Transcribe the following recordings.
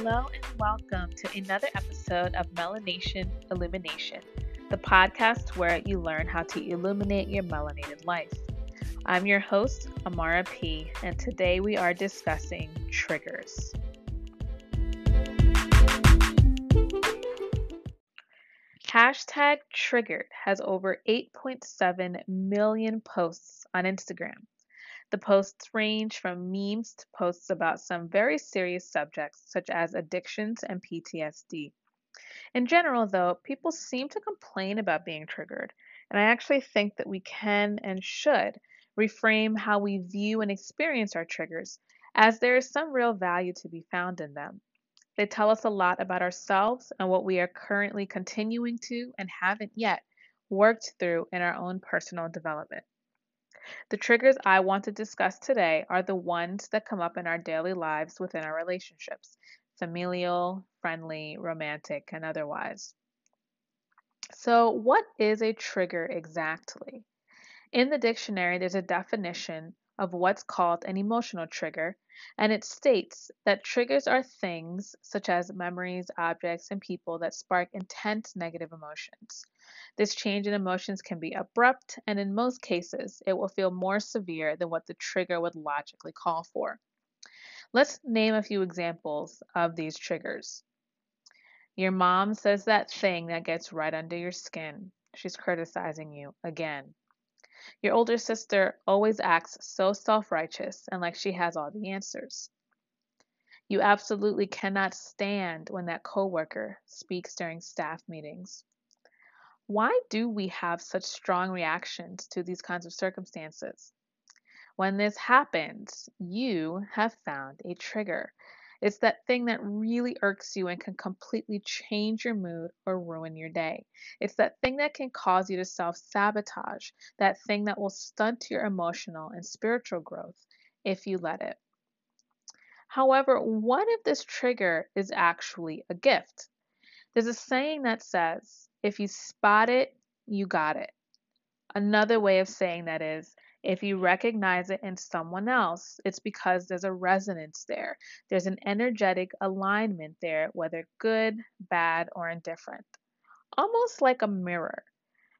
Hello and welcome to another episode of Melanation Illumination, the podcast where you learn how to illuminate your melanated life. I'm your host, Amara P, and today we are discussing triggers. Hashtag triggered has over 8.7 million posts on Instagram. The posts range from memes to posts about some very serious subjects, such as addictions and PTSD. In general, though, people seem to complain about being triggered, and I actually think that we can and should reframe how we view and experience our triggers, as there is some real value to be found in them. They tell us a lot about ourselves and what we are currently continuing to and haven't yet worked through in our own personal development. The triggers I want to discuss today are the ones that come up in our daily lives within our relationships familial, friendly, romantic, and otherwise. So, what is a trigger exactly? In the dictionary, there's a definition of what's called an emotional trigger, and it states that triggers are things such as memories, objects, and people that spark intense negative emotions. This change in emotions can be abrupt, and in most cases, it will feel more severe than what the trigger would logically call for. Let's name a few examples of these triggers. Your mom says that thing that gets right under your skin. She's criticizing you again. Your older sister always acts so self righteous and like she has all the answers. You absolutely cannot stand when that coworker speaks during staff meetings. Why do we have such strong reactions to these kinds of circumstances? When this happens, you have found a trigger. It's that thing that really irks you and can completely change your mood or ruin your day. It's that thing that can cause you to self sabotage, that thing that will stunt your emotional and spiritual growth if you let it. However, what if this trigger is actually a gift? There's a saying that says, if you spot it, you got it. Another way of saying that is if you recognize it in someone else, it's because there's a resonance there. There's an energetic alignment there, whether good, bad, or indifferent. Almost like a mirror.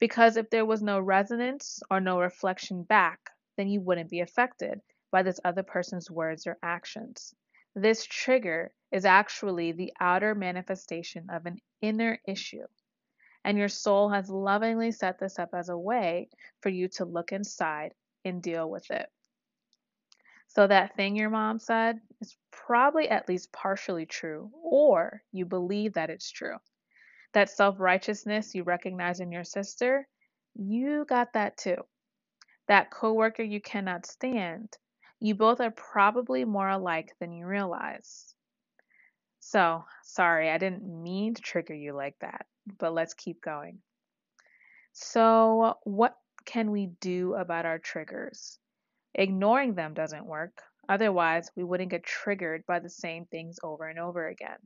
Because if there was no resonance or no reflection back, then you wouldn't be affected by this other person's words or actions. This trigger is actually the outer manifestation of an inner issue. And your soul has lovingly set this up as a way for you to look inside and deal with it. So, that thing your mom said is probably at least partially true, or you believe that it's true. That self righteousness you recognize in your sister, you got that too. That coworker you cannot stand, you both are probably more alike than you realize. So, sorry, I didn't mean to trigger you like that but let's keep going. So, what can we do about our triggers? Ignoring them doesn't work. Otherwise, we wouldn't get triggered by the same things over and over again.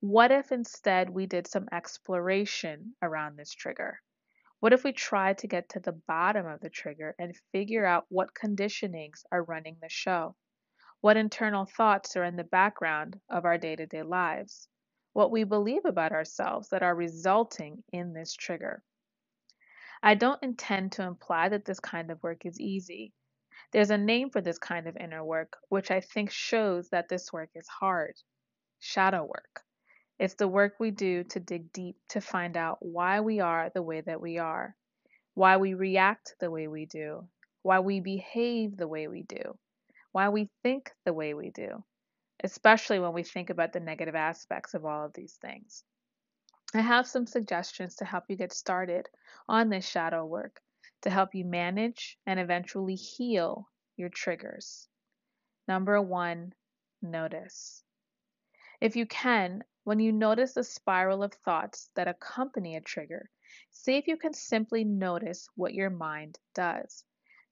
What if instead we did some exploration around this trigger? What if we tried to get to the bottom of the trigger and figure out what conditionings are running the show? What internal thoughts are in the background of our day to day lives? what we believe about ourselves that are resulting in this trigger. I don't intend to imply that this kind of work is easy. There's a name for this kind of inner work, which I think shows that this work is hard shadow work. It's the work we do to dig deep to find out why we are the way that we are, why we react the way we do, why we behave the way we do, why we think the way we do especially when we think about the negative aspects of all of these things. I have some suggestions to help you get started on this shadow work to help you manage and eventually heal your triggers. Number one, notice. If you can, when you notice the spiral of thoughts that accompany a trigger, see if you can simply notice what your mind does.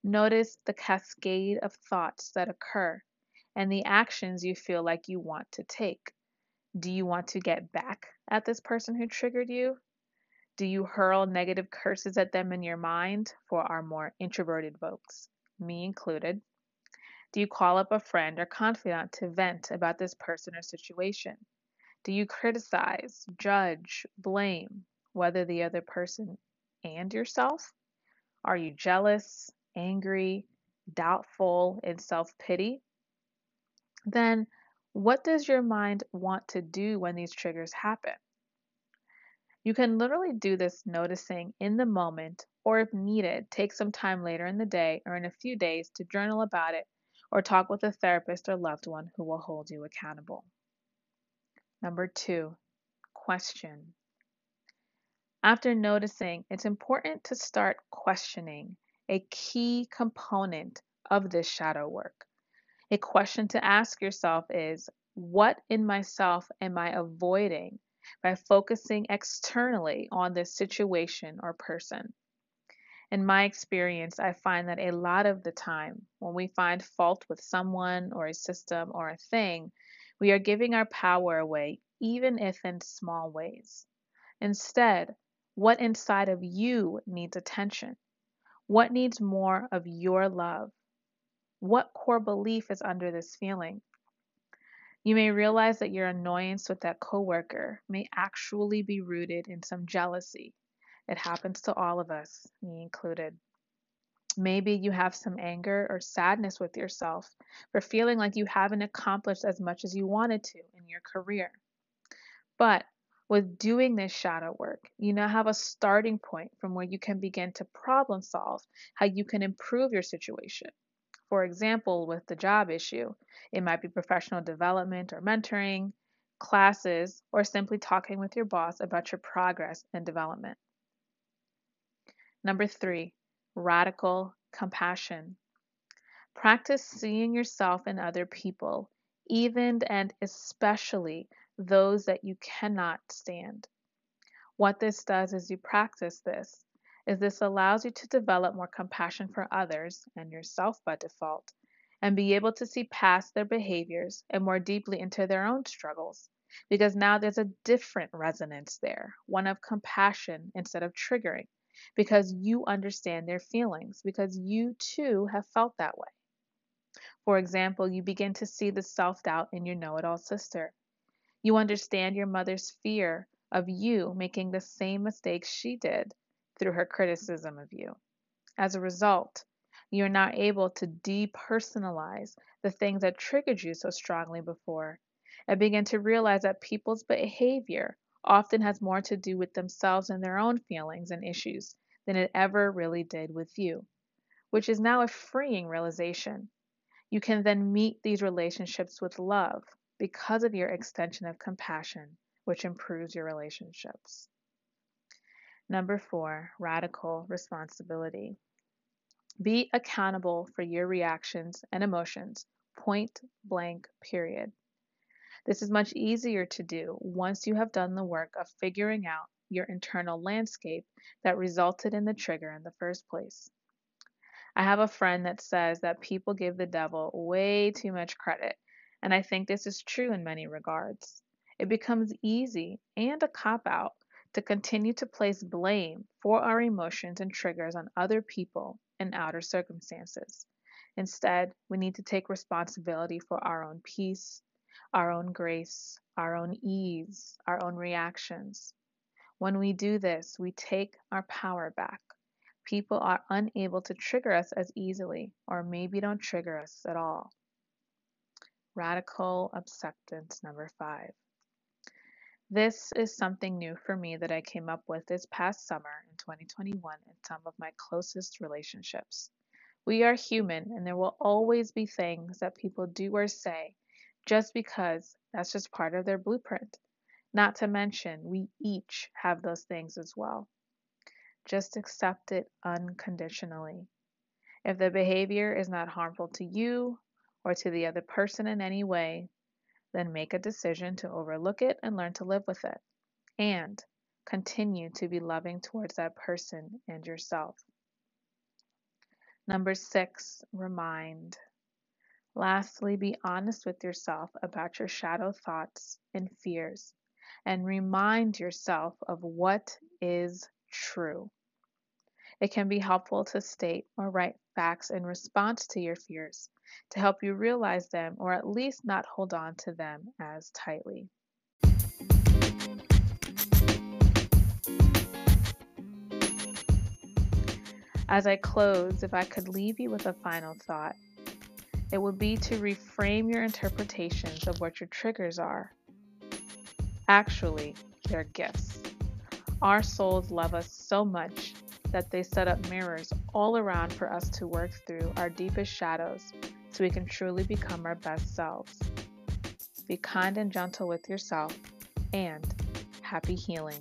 Notice the cascade of thoughts that occur and the actions you feel like you want to take. Do you want to get back at this person who triggered you? Do you hurl negative curses at them in your mind for our more introverted folks, me included? Do you call up a friend or confidant to vent about this person or situation? Do you criticize, judge, blame, whether the other person and yourself? Are you jealous, angry, doubtful, and self pity? Then, what does your mind want to do when these triggers happen? You can literally do this noticing in the moment, or if needed, take some time later in the day or in a few days to journal about it or talk with a therapist or loved one who will hold you accountable. Number two, question. After noticing, it's important to start questioning a key component of this shadow work. A question to ask yourself is What in myself am I avoiding by focusing externally on this situation or person? In my experience, I find that a lot of the time, when we find fault with someone or a system or a thing, we are giving our power away, even if in small ways. Instead, what inside of you needs attention? What needs more of your love? What core belief is under this feeling? You may realize that your annoyance with that coworker may actually be rooted in some jealousy. It happens to all of us, me included. Maybe you have some anger or sadness with yourself for feeling like you haven't accomplished as much as you wanted to in your career. But with doing this shadow work, you now have a starting point from where you can begin to problem solve how you can improve your situation. For example, with the job issue, it might be professional development or mentoring, classes, or simply talking with your boss about your progress and development. Number three, radical compassion. Practice seeing yourself in other people, even and especially those that you cannot stand. What this does is you practice this is this allows you to develop more compassion for others and yourself by default and be able to see past their behaviors and more deeply into their own struggles because now there's a different resonance there, one of compassion instead of triggering because you understand their feelings because you too have felt that way. For example, you begin to see the self doubt in your know it all sister you understand your mother's fear of you making the same mistakes she did through her criticism of you. As a result, you're now able to depersonalize the things that triggered you so strongly before and begin to realize that people's behavior often has more to do with themselves and their own feelings and issues than it ever really did with you, which is now a freeing realization. You can then meet these relationships with love because of your extension of compassion, which improves your relationships. Number four, radical responsibility. Be accountable for your reactions and emotions, point blank, period. This is much easier to do once you have done the work of figuring out your internal landscape that resulted in the trigger in the first place. I have a friend that says that people give the devil way too much credit and I think this is true in many regards. It becomes easy and a cop out to continue to place blame for our emotions and triggers on other people and outer circumstances. Instead, we need to take responsibility for our own peace, our own grace, our own ease, our own reactions. When we do this, we take our power back. People are unable to trigger us as easily, or maybe don't trigger us at all. Radical acceptance number five. This is something new for me that I came up with this past summer in 2021 in some of my closest relationships. We are human, and there will always be things that people do or say just because that's just part of their blueprint. Not to mention, we each have those things as well. Just accept it unconditionally. If the behavior is not harmful to you or to the other person in any way, then make a decision to overlook it and learn to live with it. And continue to be loving towards that person and yourself. Number six, remind. Lastly, be honest with yourself about your shadow thoughts and fears and remind yourself of what is true. It can be helpful to state or write facts in response to your fears to help you realize them or at least not hold on to them as tightly. As I close, if I could leave you with a final thought, it would be to reframe your interpretations of what your triggers are. Actually, they're gifts. Our souls love us so much that they set up mirrors all around for us to work through our deepest shadows so we can truly become our best selves. Be kind and gentle with yourself, and happy healing.